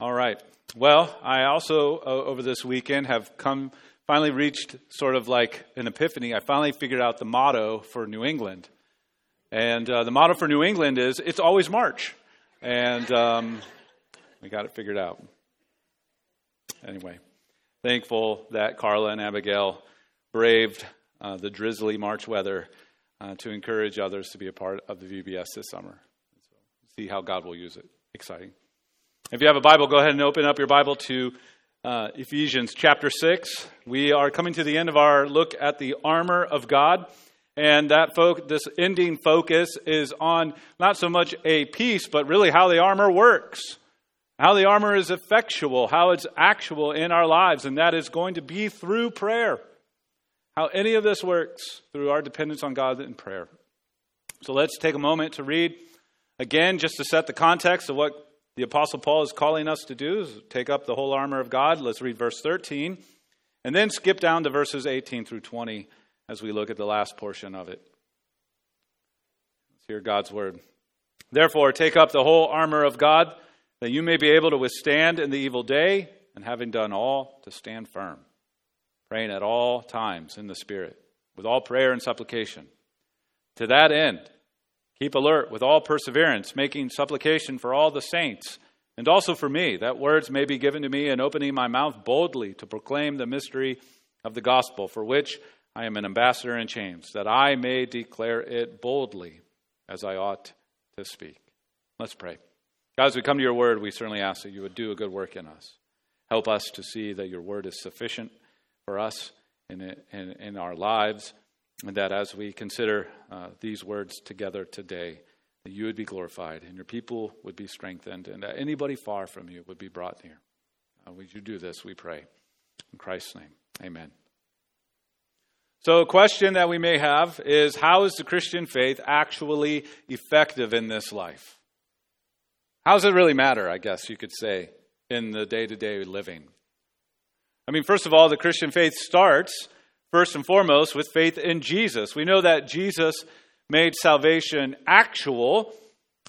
All right. Well, I also, uh, over this weekend, have come, finally reached sort of like an epiphany. I finally figured out the motto for New England. And uh, the motto for New England is it's always March. And um, we got it figured out. Anyway, thankful that Carla and Abigail braved uh, the drizzly March weather uh, to encourage others to be a part of the VBS this summer. So, see how God will use it. Exciting. If you have a Bible, go ahead and open up your Bible to uh, Ephesians chapter 6. We are coming to the end of our look at the armor of God. And that folk, this ending focus is on not so much a piece, but really how the armor works, how the armor is effectual, how it's actual in our lives. And that is going to be through prayer. How any of this works through our dependence on God in prayer. So let's take a moment to read again, just to set the context of what the Apostle Paul is calling us to do is take up the whole armor of God. Let's read verse 13 and then skip down to verses 18 through 20 as we look at the last portion of it. Let's hear God's word. Therefore, take up the whole armor of God that you may be able to withstand in the evil day, and having done all, to stand firm, praying at all times in the Spirit, with all prayer and supplication. To that end, Keep alert with all perseverance, making supplication for all the saints, and also for me, that words may be given to me in opening my mouth boldly to proclaim the mystery of the gospel, for which I am an ambassador in chains, that I may declare it boldly as I ought to speak. Let's pray. God, as we come to your word, we certainly ask that you would do a good work in us. Help us to see that your word is sufficient for us in, in, in our lives and that as we consider uh, these words together today, that you would be glorified and your people would be strengthened, and that anybody far from you would be brought near. Uh, would you do this, we pray. In Christ's name, amen. So, a question that we may have is how is the Christian faith actually effective in this life? How does it really matter, I guess you could say, in the day to day living? I mean, first of all, the Christian faith starts first and foremost with faith in Jesus. We know that Jesus made salvation actual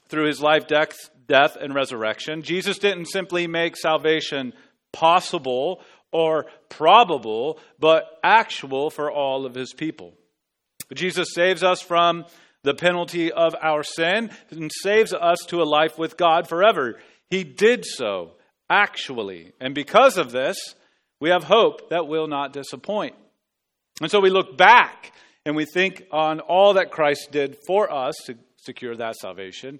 through his life, death, death, and resurrection. Jesus didn't simply make salvation possible or probable, but actual for all of his people. Jesus saves us from the penalty of our sin and saves us to a life with God forever. He did so actually. And because of this, we have hope that will not disappoint. And so we look back and we think on all that Christ did for us to secure that salvation.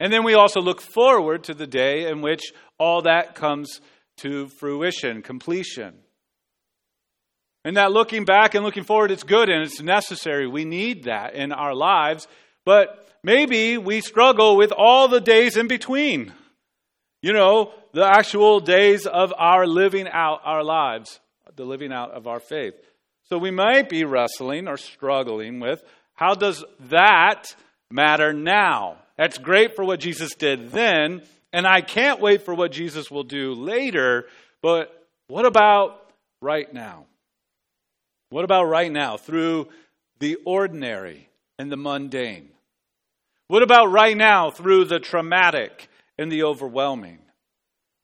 And then we also look forward to the day in which all that comes to fruition, completion. And that looking back and looking forward, it's good and it's necessary. We need that in our lives. But maybe we struggle with all the days in between. You know, the actual days of our living out our lives, the living out of our faith. So we might be wrestling or struggling with how does that matter now? That's great for what Jesus did then, and I can't wait for what Jesus will do later, but what about right now? What about right now through the ordinary and the mundane? What about right now through the traumatic and the overwhelming?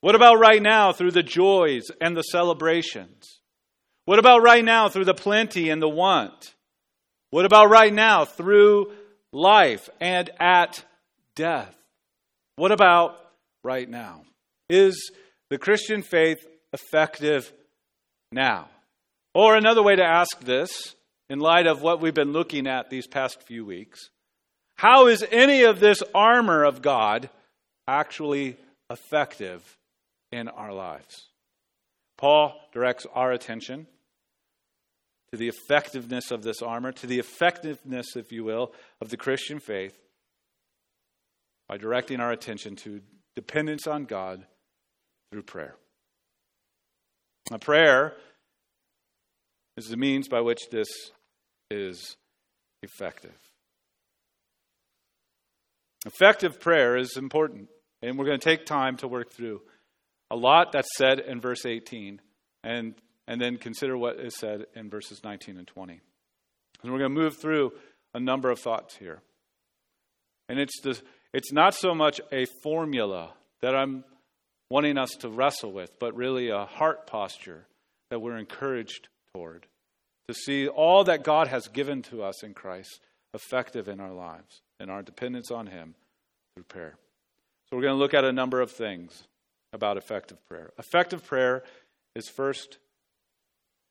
What about right now through the joys and the celebrations? What about right now through the plenty and the want? What about right now through life and at death? What about right now? Is the Christian faith effective now? Or another way to ask this, in light of what we've been looking at these past few weeks, how is any of this armor of God actually effective in our lives? Paul directs our attention to the effectiveness of this armor, to the effectiveness, if you will, of the Christian faith by directing our attention to dependence on God through prayer. Now, prayer is the means by which this is effective. Effective prayer is important, and we're going to take time to work through a lot that's said in verse 18. And and then consider what is said in verses 19 and 20. And we're going to move through a number of thoughts here. And it's, the, it's not so much a formula that I'm wanting us to wrestle with, but really a heart posture that we're encouraged toward. To see all that God has given to us in Christ effective in our lives and our dependence on Him through prayer. So, we're going to look at a number of things about effective prayer. Effective prayer is first,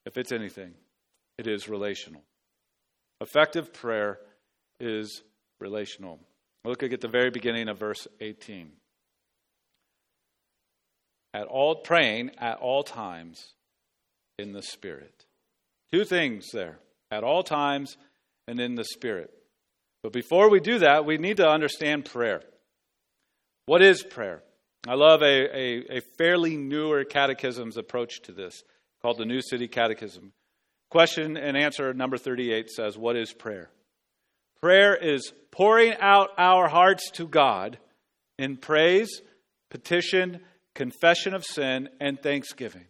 if it's anything, it is relational. Effective prayer is relational. Look at the very beginning of verse 18. At all praying at all times in the Spirit. Two things there. At all times and in the Spirit. But before we do that, we need to understand prayer. What is prayer? I love a, a, a, fairly newer catechism's approach to this called the New City Catechism. Question and answer number 38 says, What is prayer? Prayer is pouring out our hearts to God in praise, petition, confession of sin, and thanksgiving.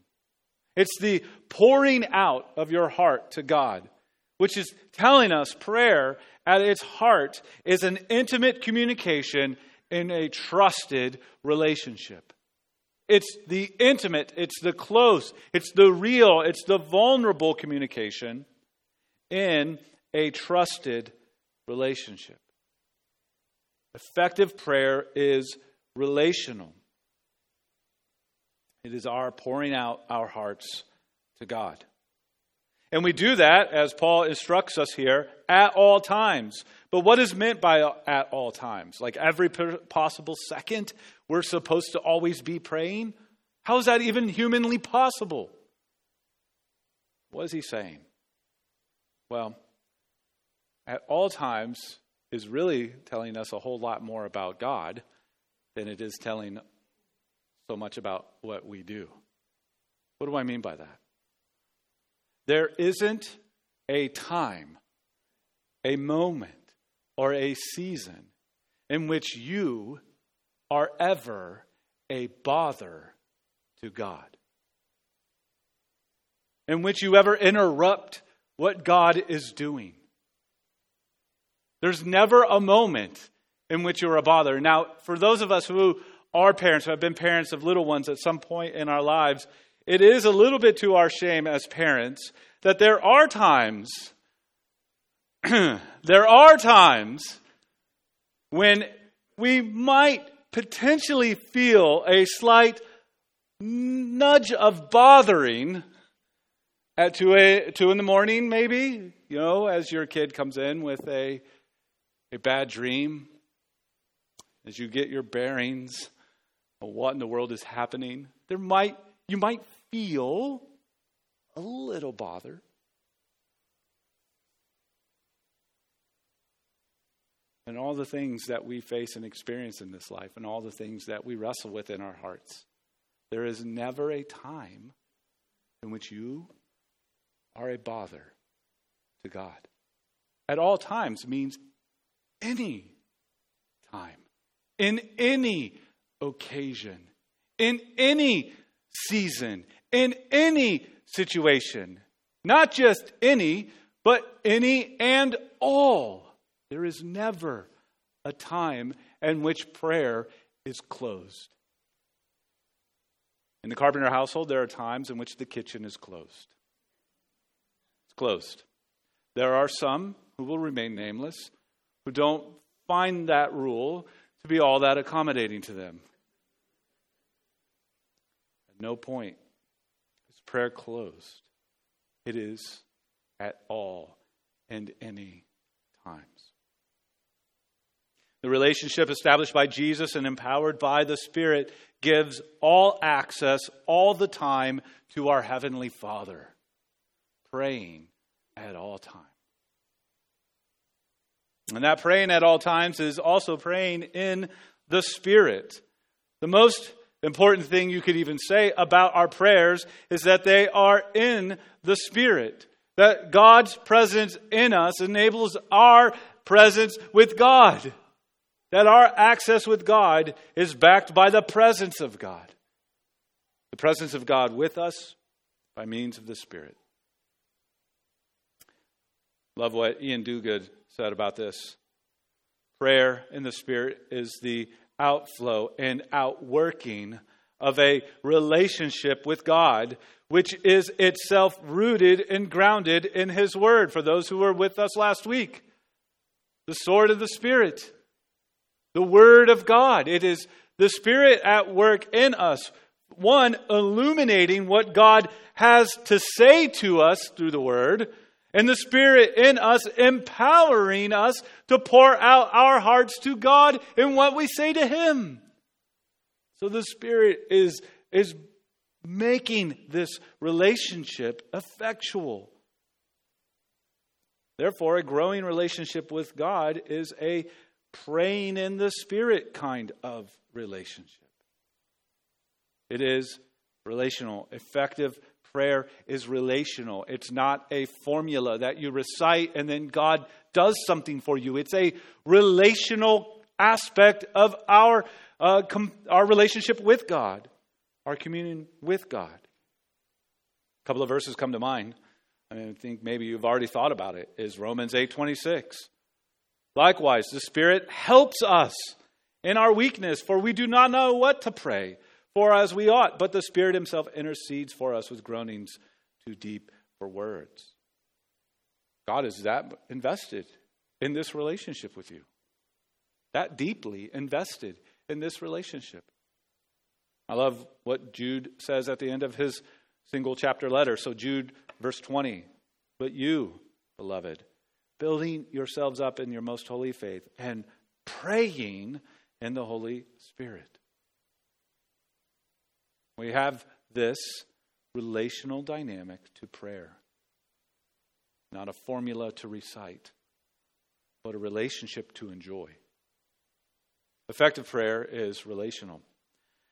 It's the pouring out of your heart to God, which is telling us prayer at its heart is an intimate communication in a trusted relationship. It's the intimate, it's the close, it's the real, it's the vulnerable communication in a trusted relationship. Effective prayer is relational. It is our pouring out our hearts to God. And we do that, as Paul instructs us here, at all times. But what is meant by at all times? Like every possible second, we're supposed to always be praying? How is that even humanly possible? What is he saying? Well, at all times is really telling us a whole lot more about God than it is telling so much about what we do. What do I mean by that? There isn't a time, a moment, or a season in which you are ever a bother to God, in which you ever interrupt what God is doing. There's never a moment in which you're a bother. Now, for those of us who are parents, who have been parents of little ones at some point in our lives, it is a little bit to our shame as parents that there are times, there are times when we might potentially feel a slight nudge of bothering at 2, a, 2 in the morning, maybe, you know, as your kid comes in with a a bad dream, as you get your bearings of what in the world is happening, there might you might feel a little bothered. And all the things that we face and experience in this life, and all the things that we wrestle with in our hearts. There is never a time in which you are a bother to God. At all times means any time, in any occasion, in any season, in any situation. Not just any, but any and all. There is never a time in which prayer is closed. In the carpenter household, there are times in which the kitchen is closed. It's closed. There are some who will remain nameless who don't find that rule to be all that accommodating to them. At no point prayer closed, it is at all and any times. The relationship established by Jesus and empowered by the Spirit gives all access all the time to our Heavenly Father, praying at all times. And that praying at all times is also praying in the Spirit. The most important thing you could even say about our prayers is that they are in the Spirit. That God's presence in us enables our presence with God. That our access with God is backed by the presence of God. The presence of God with us by means of the Spirit. Love what Iain Duguid said about this. Prayer in the Spirit is the outflow and outworking of a relationship with God, which is itself rooted and grounded in His Word. For those who were with us last week, the sword of the Spirit, the Word of God. It is the Spirit at work in us. One, illuminating what God has to say to us through the Word, and the Spirit in us empowering us to pour out our hearts to God in what we say to Him. So the Spirit is, is making this relationship effectual. Therefore, a growing relationship with God is a praying in the Spirit kind of relationship. It is relational. Effective prayer is relational. It's not a formula that you recite and then God does something for you. It's a relational aspect of our uh, com- our relationship with God, our communion with God. A couple of verses come to mind. I, mean, I think maybe you've already thought about it. Is Romans eight twenty six. Likewise, the Spirit helps us in our weakness, for we do not know what to pray for as we ought, but the Spirit Himself intercedes for us with groanings too deep for words. God is that invested in this relationship with you, that deeply invested in this relationship. I love what Jude says at the end of his single chapter letter. So, Jude, verse 20. But you, beloved, building yourselves up in your most holy faith and praying in the Holy Spirit. We have this relational dynamic to prayer, not a formula to recite, but a relationship to enjoy. Effective prayer is relational.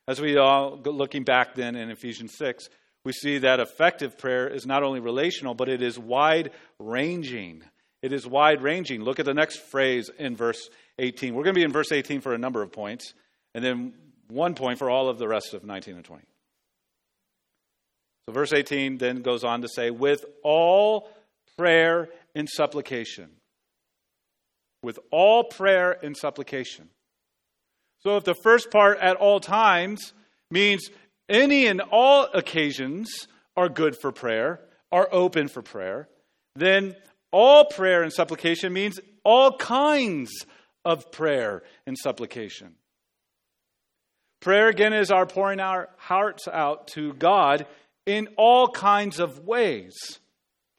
As we all looking back then in Ephesians 6, we see that effective prayer is not only relational, but it is wide ranging. It is wide ranging. Look at the next phrase in verse 18. We're going to be in verse 18 for a number of points, and then one point for all of the rest of 19 and 20. So, verse 18 then goes on to say, with all prayer and supplication. With all prayer and supplication. So if the first part at all times means any and all occasions are good for prayer, are open for prayer, then all prayer and supplication means all kinds of prayer and supplication. Prayer, again, is our pouring our hearts out to God in all kinds of ways.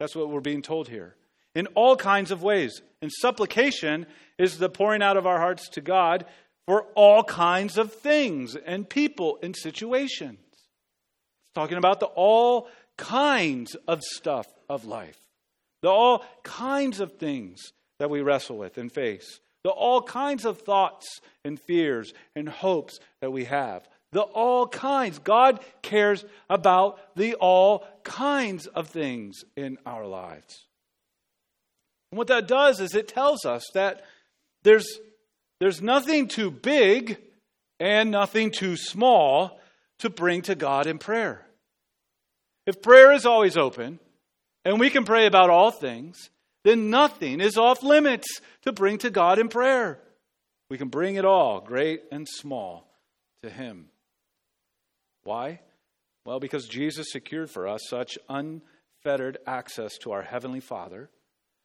That's what we're being told here. In all kinds of ways. And supplication is the pouring out of our hearts to God for all kinds of things and people and situations. It's talking about the all kinds of stuff of life, the all kinds of things that we wrestle with and face, the all kinds of thoughts and fears and hopes that we have. The all kinds. God cares about the all kinds of things in our lives. And what that does is it tells us that there's there's nothing too big and nothing too small to bring to God in prayer. If prayer is always open and we can pray about all things, then nothing is off limits to bring to God in prayer. We can bring it all, great and small, to Him. Why? Well, because Jesus secured for us such unfettered access to our Heavenly Father,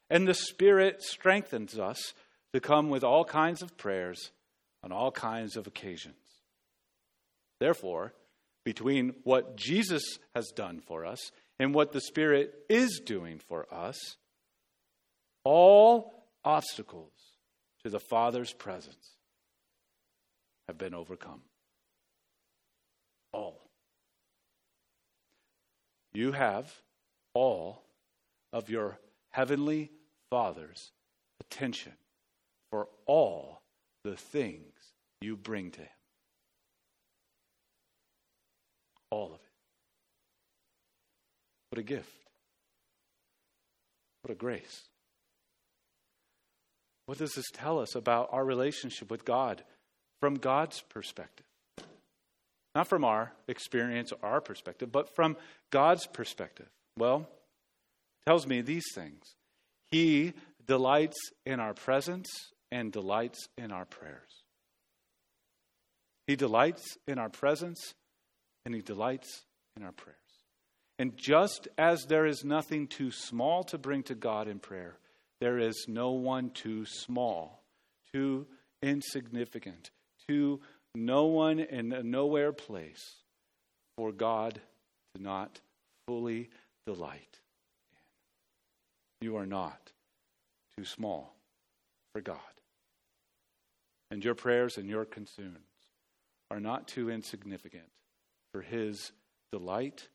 and the Spirit strengthens us to come with all kinds of prayers on all kinds of occasions. Therefore, between what Jesus has done for us and what the Spirit is doing for us, all obstacles to the Father's presence have been overcome. All. You have all of your heavenly Father's attention for all the things you bring to Him. All of it. What a gift. What a grace. What does this tell us about our relationship with God from God's perspective? Not from our experience or our perspective, but from God's perspective. Well, tells me these things. He delights in our presence and delights in our prayers. He delights in our presence and He delights in our prayers. And just as there is nothing too small to bring to God in prayer, there is no one too small, too insignificant, too no one in a nowhere place for God to not fully delight in. You are not too small for God. And your prayers and your concerns are not too insignificant for His delight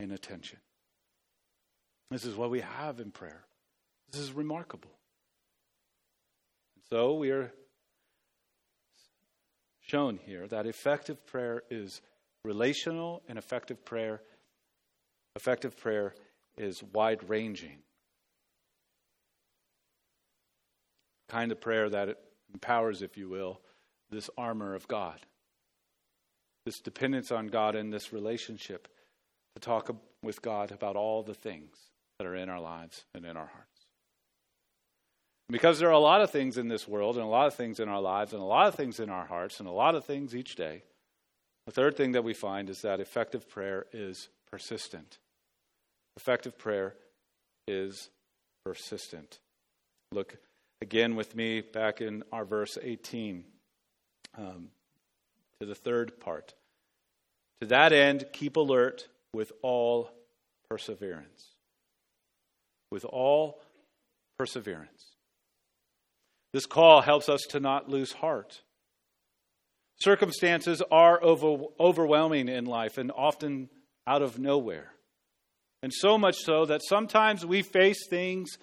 and attention. This is what we have in prayer. This is remarkable. And so we are shown here that effective prayer is relational and effective prayer effective prayer is wide ranging kind of prayer that empowers if you will this armor of god this dependence on god and this relationship to talk with god about all the things that are in our lives and in our hearts because there are a lot of things in this world and a lot of things in our lives and a lot of things in our hearts and a lot of things each day. The third thing that we find is that effective prayer is persistent. Effective prayer is persistent. Look again with me back in our verse 18 um, to the third part. To that end, keep alert with all perseverance. With all perseverance. This call helps us to not lose heart. Circumstances are over, overwhelming in life and often out of nowhere. And so much so that sometimes we face things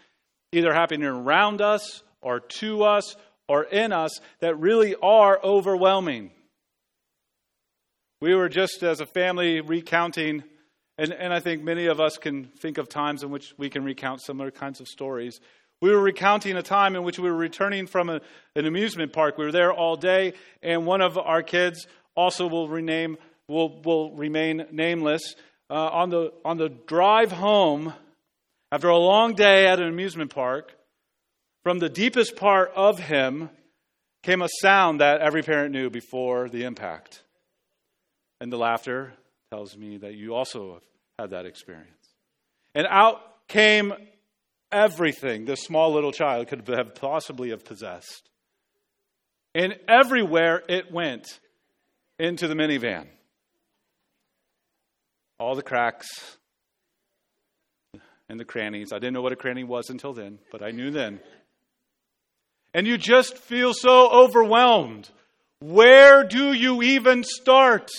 either happening around us or to us or in us that really are overwhelming. We were just as a family recounting, and, and I think many of us can think of times in which we can recount similar kinds of stories we were recounting a time in which we were returning from a, an amusement park. We were there all day, and one of our kids also will rename will will remain nameless. Uh, on the on the drive home, after a long day at an amusement park, from the deepest part of him came a sound that every parent knew before the impact, and the laughter tells me that you also have had that experience. And out came everything this small little child could have possibly have possessed. And everywhere it went into the minivan. All the cracks and the crannies. I didn't know what a cranny was until then, but I knew then. And you just feel so overwhelmed. Where do you even start?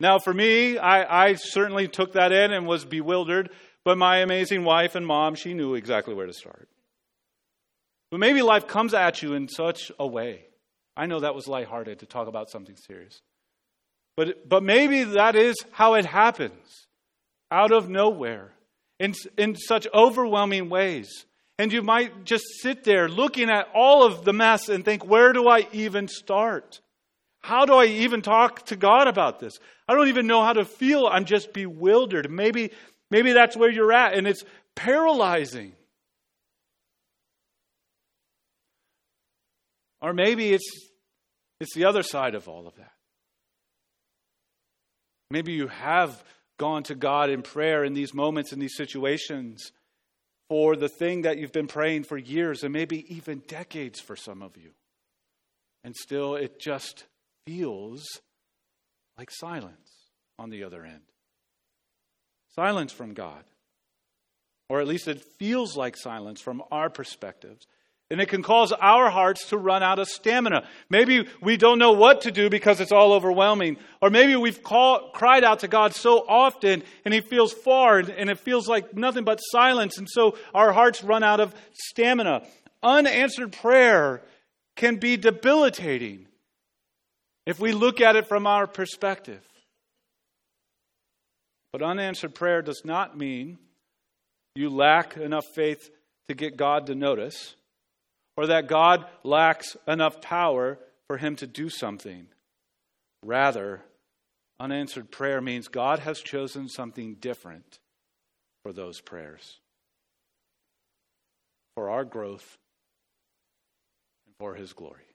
Now, for me, I, I certainly took that in and was bewildered but my amazing wife and mom, she knew exactly where to start. But maybe life comes at you in such a way. I know that was lighthearted to talk about something serious. But, but maybe that is how it happens out of nowhere in, in such overwhelming ways. And you might just sit there looking at all of the mess and think, where do I even start? How do I even talk to God about this? I don't even know how to feel. I'm just bewildered. Maybe Maybe that's where you're at, and it's paralyzing. Or maybe it's, it's the other side of all of that. Maybe you have gone to God in prayer in these moments, in these situations, for the thing that you've been praying for years and maybe even decades for some of you. And still, it just feels like silence on the other end silence from God. Or at least it feels like silence from our perspectives. And it can cause our hearts to run out of stamina. Maybe we don't know what to do because it's all overwhelming. Or maybe we've call, cried out to God so often and He feels far and it feels like nothing but silence. And so our hearts run out of stamina. Unanswered prayer can be debilitating if we look at it from our perspective. But unanswered prayer does not mean you lack enough faith to get God to notice, or that God lacks enough power for him to do something. Rather, unanswered prayer means God has chosen something different for those prayers, for our growth, and for his glory.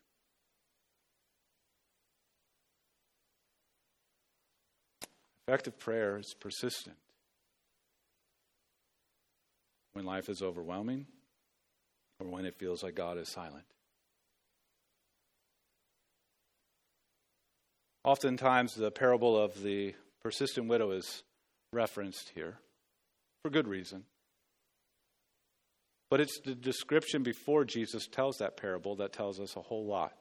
Effective prayer is persistent. When life is overwhelming or when it feels like God is silent. Oftentimes, the parable of the persistent widow is referenced here for good reason. But it's the description before Jesus tells that parable that tells us a whole lot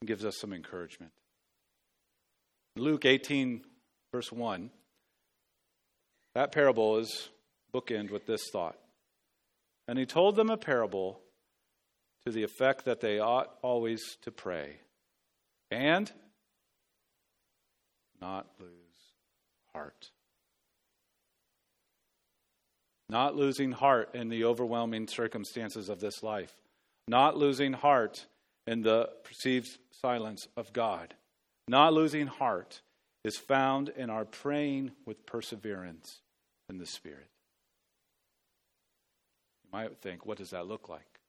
and gives us some encouragement. Luke 18, verse 1, that parable is bookend with this thought. And he told them a parable to the effect that they ought always to pray and not lose heart. Not losing heart in the overwhelming circumstances of this life. Not losing heart in the perceived silence of God. Not losing heart is found in our praying with perseverance in the Spirit. You might think, what does that look like?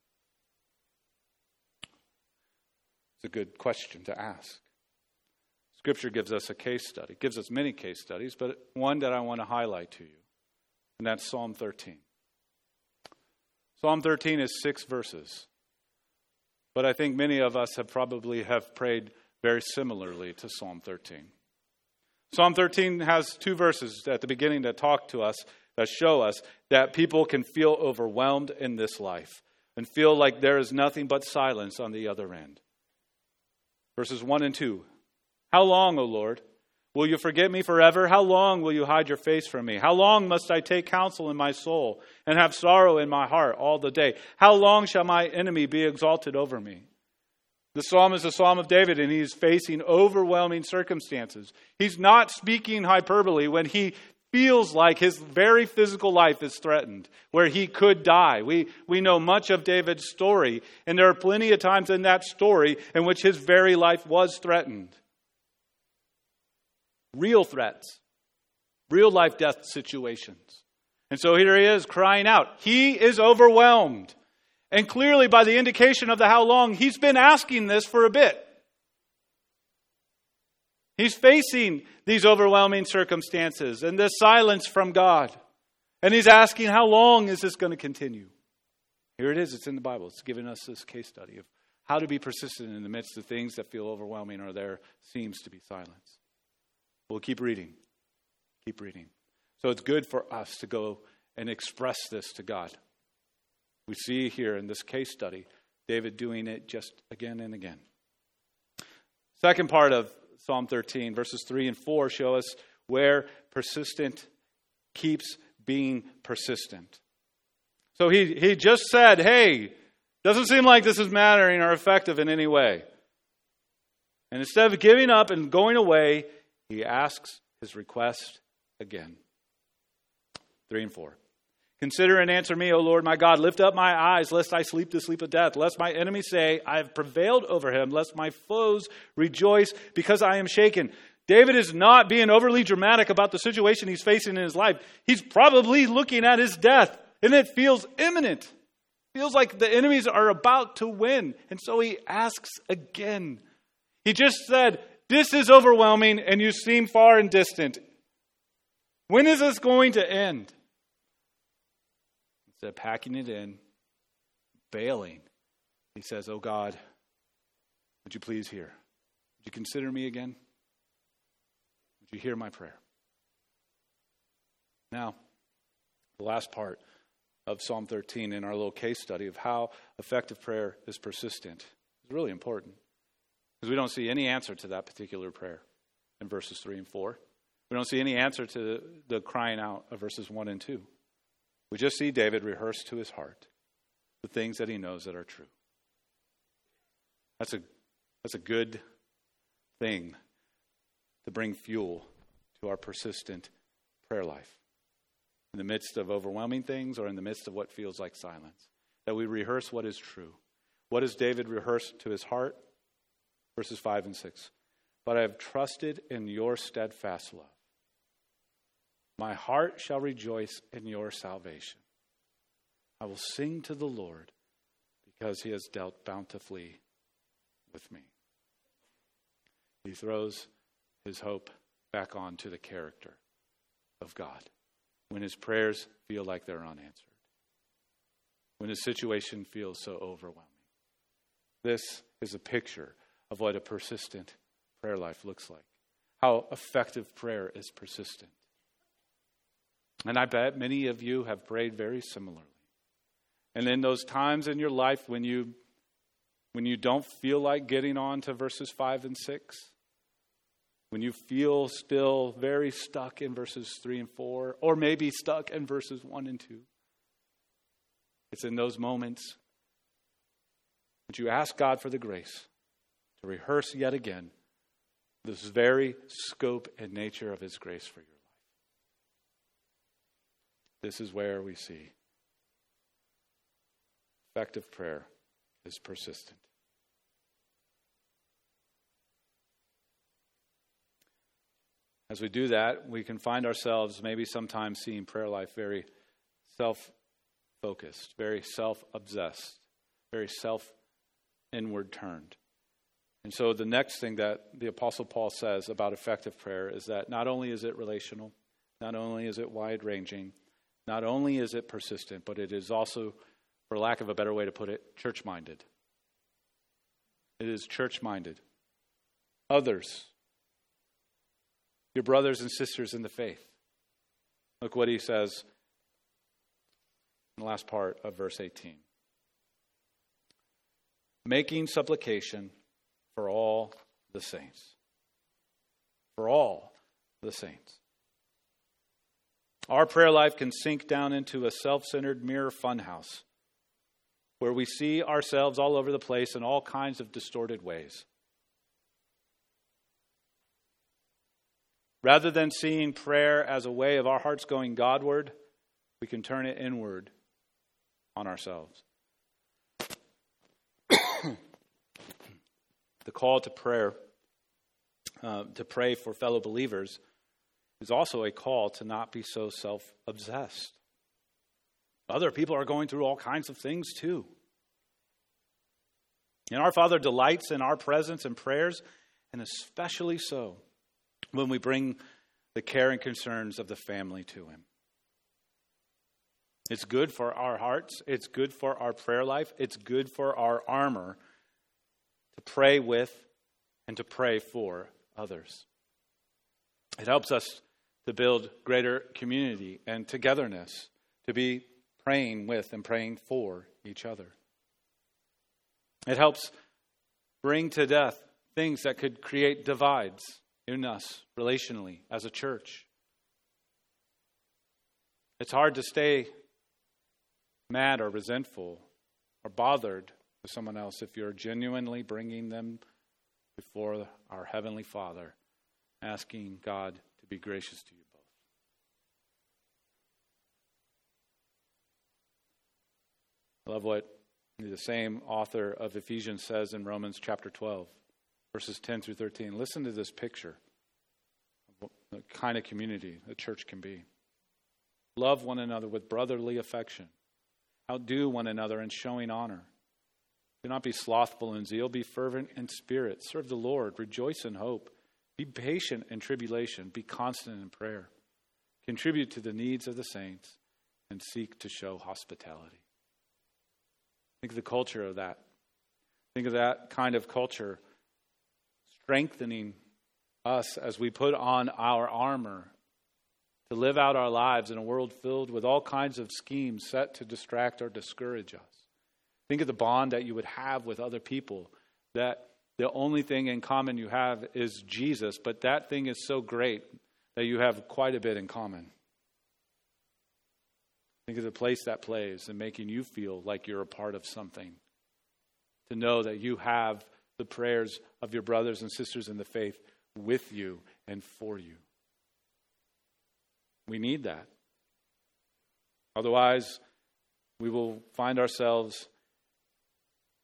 It's a good question to ask. Scripture gives us a case study, it gives us many case studies, but one that I want to highlight to you, and that's Psalm 13. Psalm 13 is six verses, but I think many of us have probably have prayed very similarly to Psalm 13. Psalm 13 has two verses at the beginning that talk to us, that show us that people can feel overwhelmed in this life and feel like there is nothing but silence on the other end. Verses 1 and 2 how long, O Lord? Will you forget me forever? How long will you hide your face from me? How long must I take counsel in my soul and have sorrow in my heart all the day? How long shall my enemy be exalted over me? The psalm is a psalm of David, and he is facing overwhelming circumstances. He's not speaking hyperbole when he feels like his very physical life is threatened, where he could die. We, we know much of David's story, and there are plenty of times in that story in which his very life was threatened real threats, real life death situations. And so here he is crying out. He is overwhelmed. And clearly, by the indication of the how long, he's been asking this for a bit. He's facing these overwhelming circumstances and this silence from God. And he's asking, how long is this going to continue? Here it is, it's in the Bible. It's giving us this case study of how to be persistent in the midst of things that feel overwhelming or there seems to be silence. We'll keep reading. Keep reading. So it's good for us to go and express this to God. We see here in this case study David doing it just again and again. Second part of Psalm 13, verses 3 and 4 show us where persistent keeps being persistent. So he, he just said, hey, doesn't seem like this is mattering or effective in any way. And instead of giving up and going away, he asks his request again. 3 and 4. Consider and answer me, O Lord my God. Lift up my eyes, lest I sleep the sleep of death, lest my enemies say, I have prevailed over him, lest my foes rejoice because I am shaken. David is not being overly dramatic about the situation he's facing in his life. He's probably looking at his death, and it feels imminent. Feels like the enemies are about to win. And so he asks again. He just said, this is overwhelming and you seem far and distant. When is this going to end? Instead of packing it in, bailing, he says, Oh God, would you please hear? Would you consider me again? Would you hear my prayer? Now, the last part of Psalm 13 in our little case study of how effective prayer is persistent is really important. Because we don't see any answer to that particular prayer in verses 3 and 4. We don't see any answer to the crying out of verses 1 and 2. We just see David rehearse to his heart the things that he knows that are true. That's a, that's a good thing to bring fuel to our persistent prayer life. In the midst of overwhelming things or in the midst of what feels like silence, that we rehearse what is true. What does David rehearse to his heart? verses 5 and 6. But I have trusted in your steadfast love. My heart shall rejoice in your salvation. I will sing to the Lord because he has dealt bountifully with me. He throws his hope back onto the character of God, when his prayers feel like they're unanswered, when his situation feels so overwhelming. This is a picture of what a persistent prayer life looks like, how effective prayer is persistent. And I bet many of you have prayed very similarly. And in those times in your life when you when you don't feel like getting on to verses 5 and 6, when you feel still very stuck in verses 3 and 4, or maybe stuck in verses 1 and 2, it's in those moments that you ask God for the grace to rehearse yet again this very scope and nature of His grace for life. This is where we see effective prayer is persistent. As we do that, we can find ourselves maybe sometimes seeing prayer life very self focused, very self obsessed, very self inward turned. And so the next thing that the Apostle Paul says about effective prayer is that not only is it relational, not only is it wide ranging, not only is it persistent, but it is also, for lack of a better way to put it, church minded. It is church minded. Others, your brothers and sisters in the faith. Look what he says in the last part of verse 18 making supplication for all the saints. For all the saints. Our prayer life can sink down into a self centered mirror funhouse where we see ourselves all over the place in all kinds of distorted ways. Rather than seeing prayer as a way of our hearts going Godward, we can turn it inward on ourselves. the call to prayer, uh, to pray for fellow believers, is also a call to not be so self obsessed. Other people are going through all kinds of things too. And our Father delights in our presence and prayers, and especially so when we bring the care and concerns of the family to Him. It's good for our hearts, it's good for our prayer life, it's good for our armor to pray with and to pray for others. It helps us to build greater community and togetherness, to be praying with and praying for each other. It helps bring to death things that could create divides in us relationally as a church. It's hard to stay mad or resentful or bothered with someone else if you're genuinely bringing them before our Heavenly Father, asking God be gracious to you both. I love what the same author of Ephesians says in Romans chapter 12, verses 10 through 13. Listen to this picture of the kind of community the church can be. Love one another with brotherly affection. Outdo one another in showing honor. Do not be slothful in zeal, be fervent in spirit. Serve the Lord, rejoice in hope. Be patient in tribulation, be constant in prayer. Contribute to the needs of the saints and seek to show hospitality. Think of the culture of that. Think of that kind of culture strengthening us as we put on our armor to live out our lives in a world filled with all kinds of schemes set to distract or discourage us. Think of the bond that you would have with other people, that the only thing in common you have is Jesus, but that thing is so great that you have quite a bit in common. Think of the place that plays in making you feel like you're a part of something. To know that you have the prayers of your brothers and sisters in the faith with you and for you. We need that. Otherwise, we will find ourselves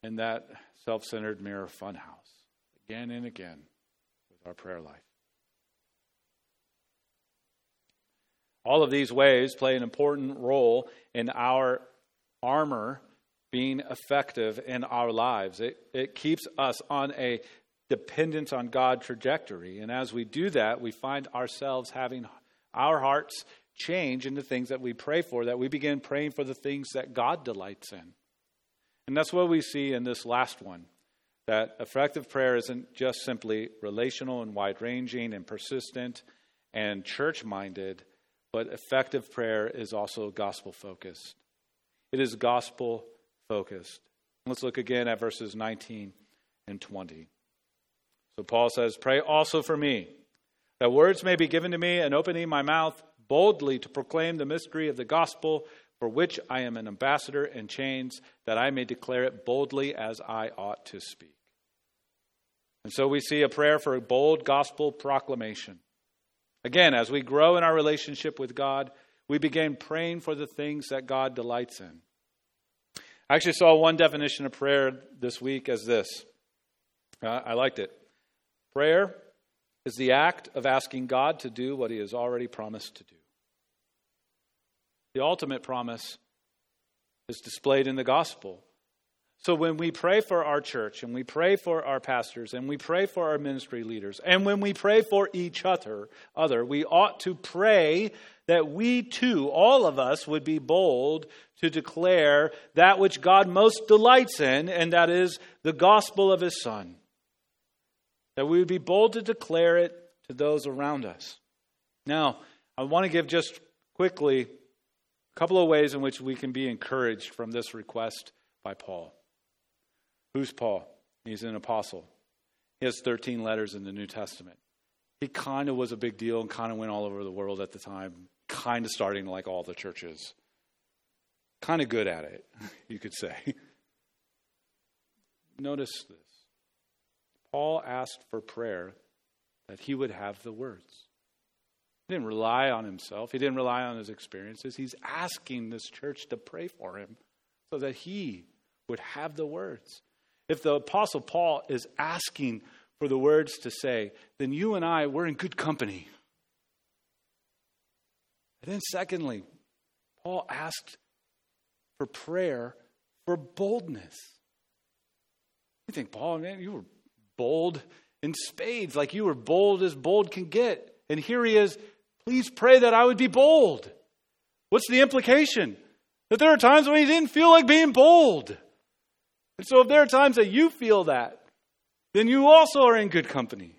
in that self centered mirror funhouse again and again with our prayer life. All of these ways play an important role in our armor being effective in our lives. It, it keeps us on a dependence on God trajectory. And as we do that, we find ourselves having our hearts change into things that we pray for, that we begin praying for the things that God delights in. And that's what we see in this last one that effective prayer isn't just simply relational and wide ranging and persistent and church minded, but effective prayer is also gospel focused. It is gospel focused. Let's look again at verses 19 and 20. So Paul says, Pray also for me, that words may be given to me and opening my mouth boldly to proclaim the mystery of the gospel, for which I am an ambassador in chains, that I may declare it boldly as I ought to speak. And so we see a prayer for a bold gospel proclamation. Again, as we grow in our relationship with God, we begin praying for the things that God delights in. I actually saw one definition of prayer this week as this. Uh, I liked it. Prayer is the act of asking God to do what he has already promised to do. The ultimate promise is displayed in the gospel. So when we pray for our church and we pray for our pastors and we pray for our ministry leaders and when we pray for each other, other, we ought to pray that we too, all of us, would be bold to declare that which God most delights in, and that is the gospel of his Son. That we would be bold to declare it to those around us. Now, I want to give just quickly a couple of ways in which we can be encouraged from this request by Paul. Who's Paul? He's an apostle. He has 13 letters in the New Testament. He kind of was a big deal and kind of went all over the world at the time, kind of starting like all the churches. Kind of good at it, you could say. Notice this Paul asked for prayer that he would have the words. He didn't rely on himself, he didn't rely on his experiences. He's asking this church to pray for him so that he would have the words. If the Apostle Paul is asking for the words to say, then you and I, we're in good company. And then, secondly, Paul asked for prayer for boldness. You think, Paul, man, you were bold in spades, like you were bold as bold can get. And here he is, please pray that I would be bold. What's the implication? That there are times when he didn't feel like being bold. And so if there are times that you feel that, then you also are in good company.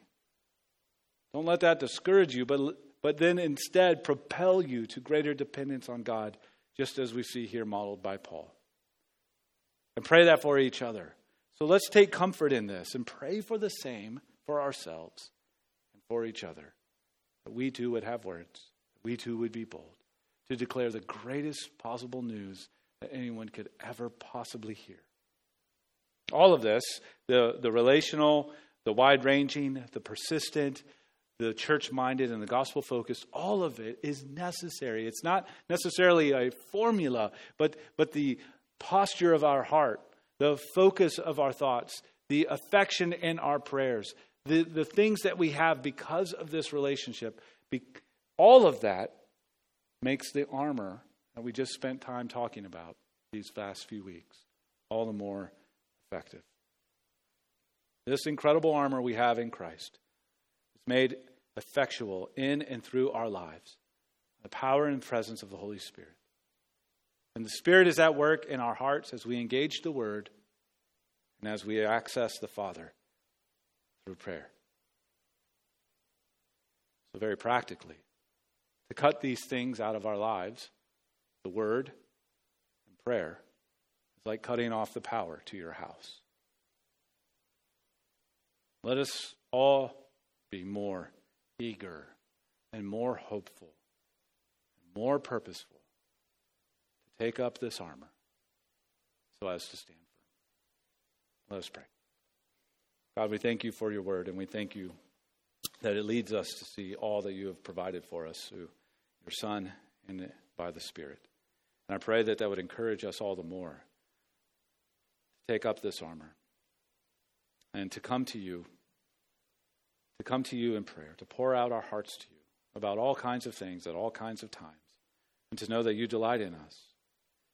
Don't let that discourage you, but, but then instead propel you to greater dependence on God, just as we see here modeled by Paul. And pray that for each other. So let's take comfort in this and pray for the same for ourselves and for each other. That we too would have words, we too would be bold to declare the greatest possible news that anyone could ever possibly hear. All of this, the, the relational, the wide ranging, the persistent, the church minded, and the gospel focused, all of it is necessary. It's not necessarily a formula, but, but the posture of our heart, the focus of our thoughts, the affection in our prayers, the, the things that we have because of this relationship. Be, all of that makes the armor that we just spent time talking about these past few weeks all the more effective. This incredible armor we have in Christ is made effectual in and through our lives, the power and presence of the Holy Spirit. And the Spirit is at work in our hearts as we engage the Word and as we access the Father through prayer. So, very practically, to cut these things out of our lives, the Word and prayer, like cutting off the power to your house. Let us all be more eager and more hopeful and more purposeful to take up this armor so as to stand firm. Let us pray. God, we thank you for your word, and we thank you that it leads us to see all that you have provided for us through your Son and by the Spirit. And I pray that that would encourage us all the more take up this armor and to come to you, to come to you in prayer, to pour out our hearts to you about all kinds of things at all kinds of times, and to know that you delight in us.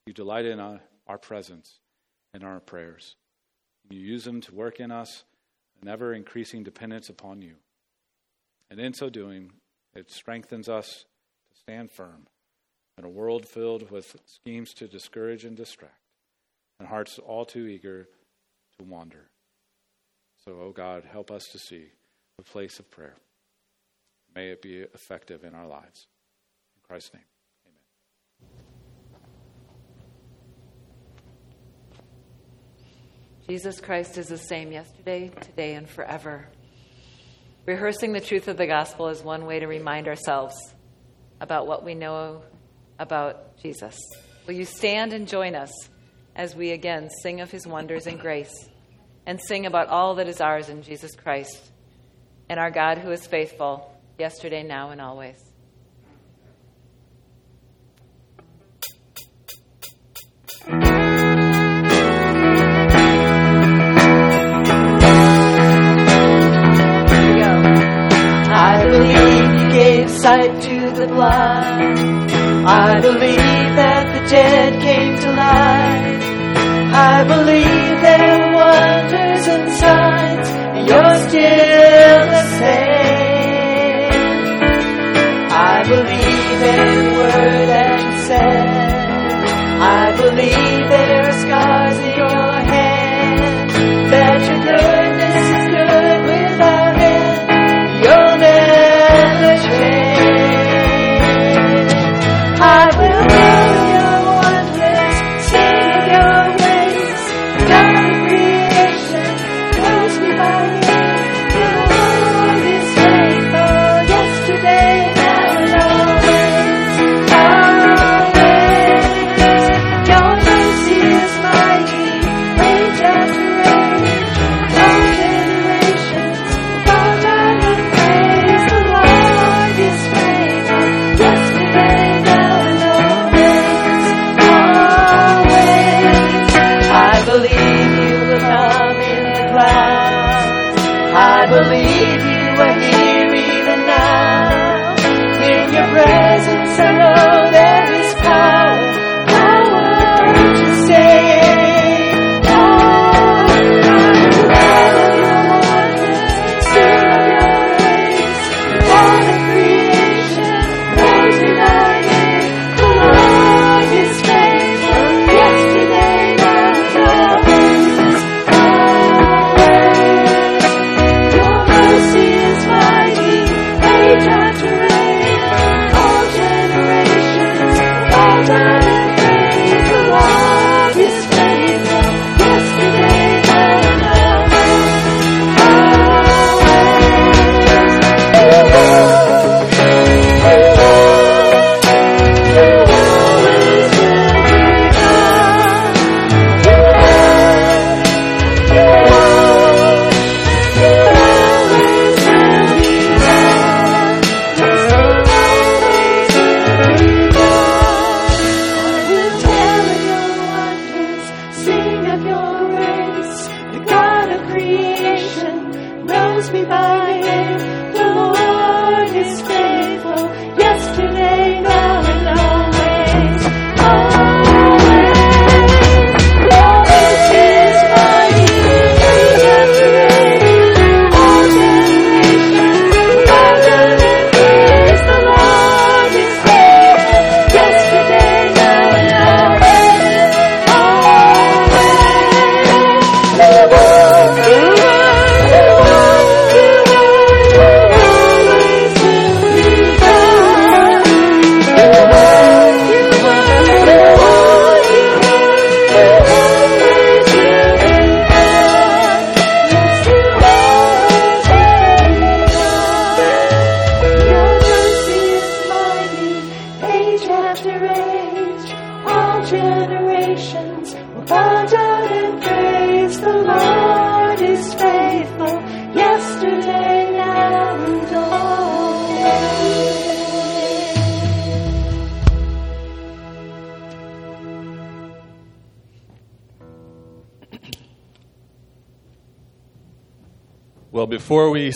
You delight in our, our presence and our prayers. You use them to work in us an ever increasing dependence upon you. And in so doing, it strengthens us to stand firm in a world filled with schemes to discourage and distract, and hearts all too eager to wander. So, oh God, help us to see the place of prayer. May it be effective in our lives. In Christ's name. Amen. Jesus Christ is the same yesterday, today, and forever. Rehearsing the truth of the gospel is one way to remind ourselves about what we know about Jesus. Will you stand and join us as we again sing of his wonders and grace and sing about all that is ours in Jesus Christ and our God who is faithful yesterday, now, and always? I believe you Gave sight to the blind. I believe I believe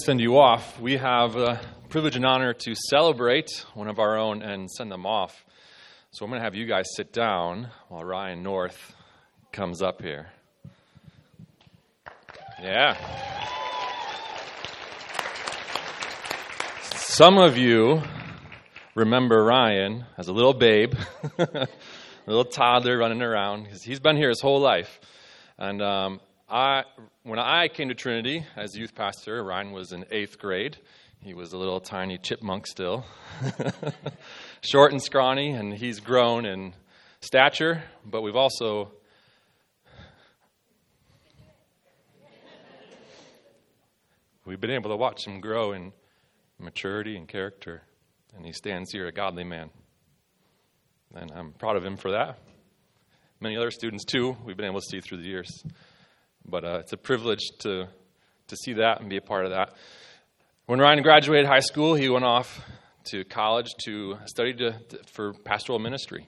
send you off, we have the privilege and honor to celebrate one of our own and send them off. So I'm going to have you guys sit down while Ryan North comes up here. Yeah. Some of you remember Ryan as a little babe, a little toddler running around. He's- He's been here his whole life. And um, I, when I came to Trinity as youth pastor, Ryan was in eighth grade. He was a little tiny chipmunk still, short and scrawny, and he's grown in stature, but we've also we've been able to watch him grow in maturity and character, and he stands here a godly man. And I'm proud of him for that. Many other students, too, we've been able to see through the years. But uh, it's a privilege to, to see that and be a part of that. When Ryan graduated high school, he went off to college to study to, for pastoral ministry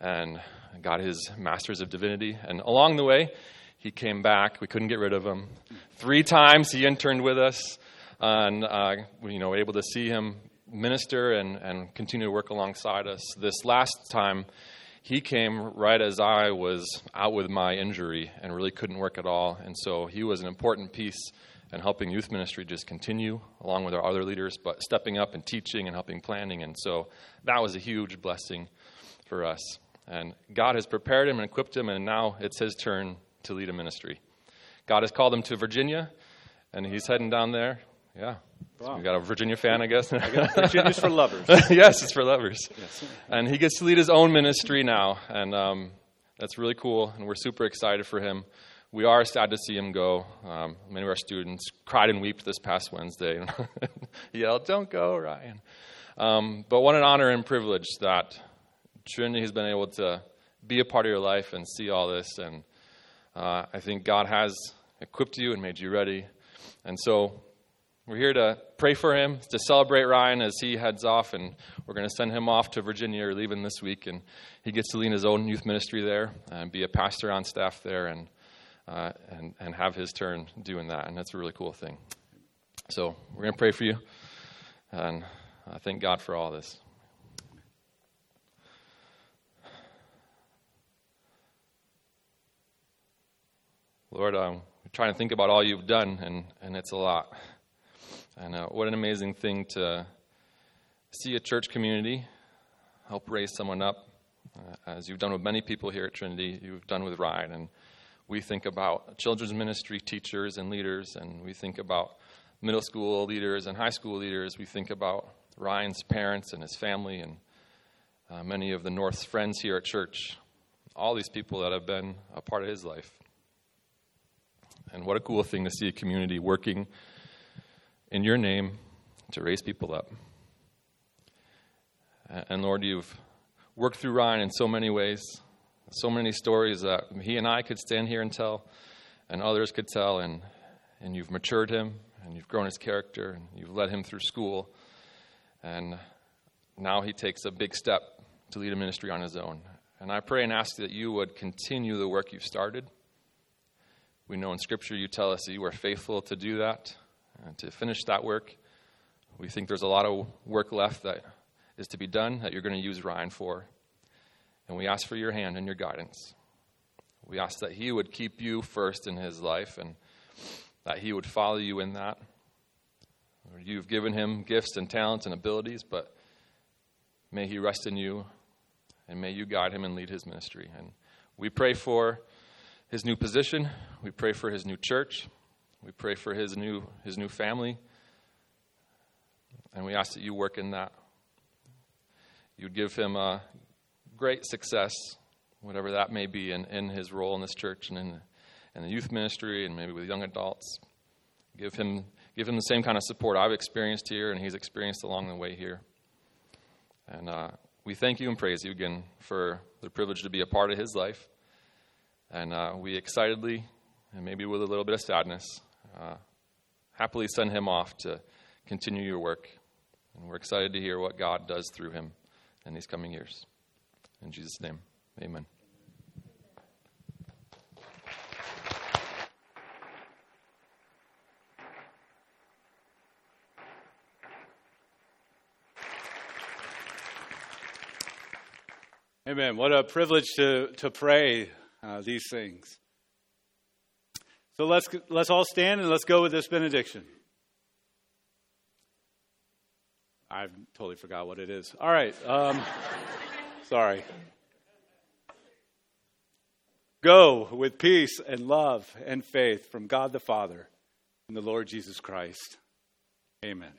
and got his master's of divinity. And along the way, he came back. We couldn't get rid of him. Three times he interned with us, and uh, you know, able to see him minister and, and continue to work alongside us. This last time, he came right as I was out with my injury and really couldn't work at all. And so he was an important piece in helping youth ministry just continue along with our other leaders, but stepping up and teaching and helping planning. And so that was a huge blessing for us. And God has prepared him and equipped him, and now it's his turn to lead a ministry. God has called him to Virginia, and he's heading down there. Yeah. So we got a Virginia fan, I guess. Virginia's for lovers. yes, it's for lovers. Yes. And he gets to lead his own ministry now, and um, that's really cool, and we're super excited for him. We are sad to see him go. Um, many of our students cried and wept this past Wednesday. Yelled, Don't go, Ryan. Um, but what an honor and privilege that Trinity has been able to be a part of your life and see all this. And uh, I think God has equipped you and made you ready. And so we're here to pray for him, to celebrate Ryan as he heads off, and we're going to send him off to Virginia or leaving this week, and he gets to lead his own youth ministry there and be a pastor on staff there, and uh, and and have his turn doing that, and that's a really cool thing. So we're going to pray for you, and I thank God for all this. Lord, I'm trying to think about all you've done, and, and it's a lot. And uh, what an amazing thing to see a church community help raise someone up, uh, as you've done with many people here at Trinity, you've done with Ryan. And we think about children's ministry teachers and leaders, and we think about middle school leaders and high school leaders. We think about Ryan's parents and his family, and uh, many of the North's friends here at church. All these people that have been a part of his life. And what a cool thing to see a community working in your name to raise people up. And Lord, you've worked through Ryan in so many ways, so many stories that he and I could stand here and tell, and others could tell, and, and you've matured him, and you've grown his character, and you've led him through school, and now he takes a big step to lead a ministry on his own. And I pray and ask that you would continue the work you've started. We know in Scripture you tell us that you are faithful to do that and to finish that work. We think there's a lot of work left that is to be done that you're going to use Ryan for. And we ask for your hand and your guidance. We ask that he would keep you first in his life and that he would follow you in that. You've given him gifts and talents and abilities, but may he rest in you and may you guide him and lead his ministry. And we pray for his new position. We pray for his new church. We pray for his new, his new family. And we ask that you work in that. You'd give him a great success, whatever that may be, in, in his role in this church and in, in the youth ministry and maybe with young adults. Give him, give him the same kind of support I've experienced here and he's experienced along the way here. And uh, we thank you and praise you again for the privilege to be a part of his life. And uh, we excitedly, and maybe with a little bit of sadness, uh, happily send him off to continue your work. And we're excited to hear what God does through him in these coming years. In Jesus' name, amen. Amen. What a privilege to, to pray uh, these things. So let's, let's all stand and let's go with this benediction. I totally forgot what it is. All right. Um, sorry. Go with peace and love and faith from God the Father and the Lord Jesus Christ. Amen.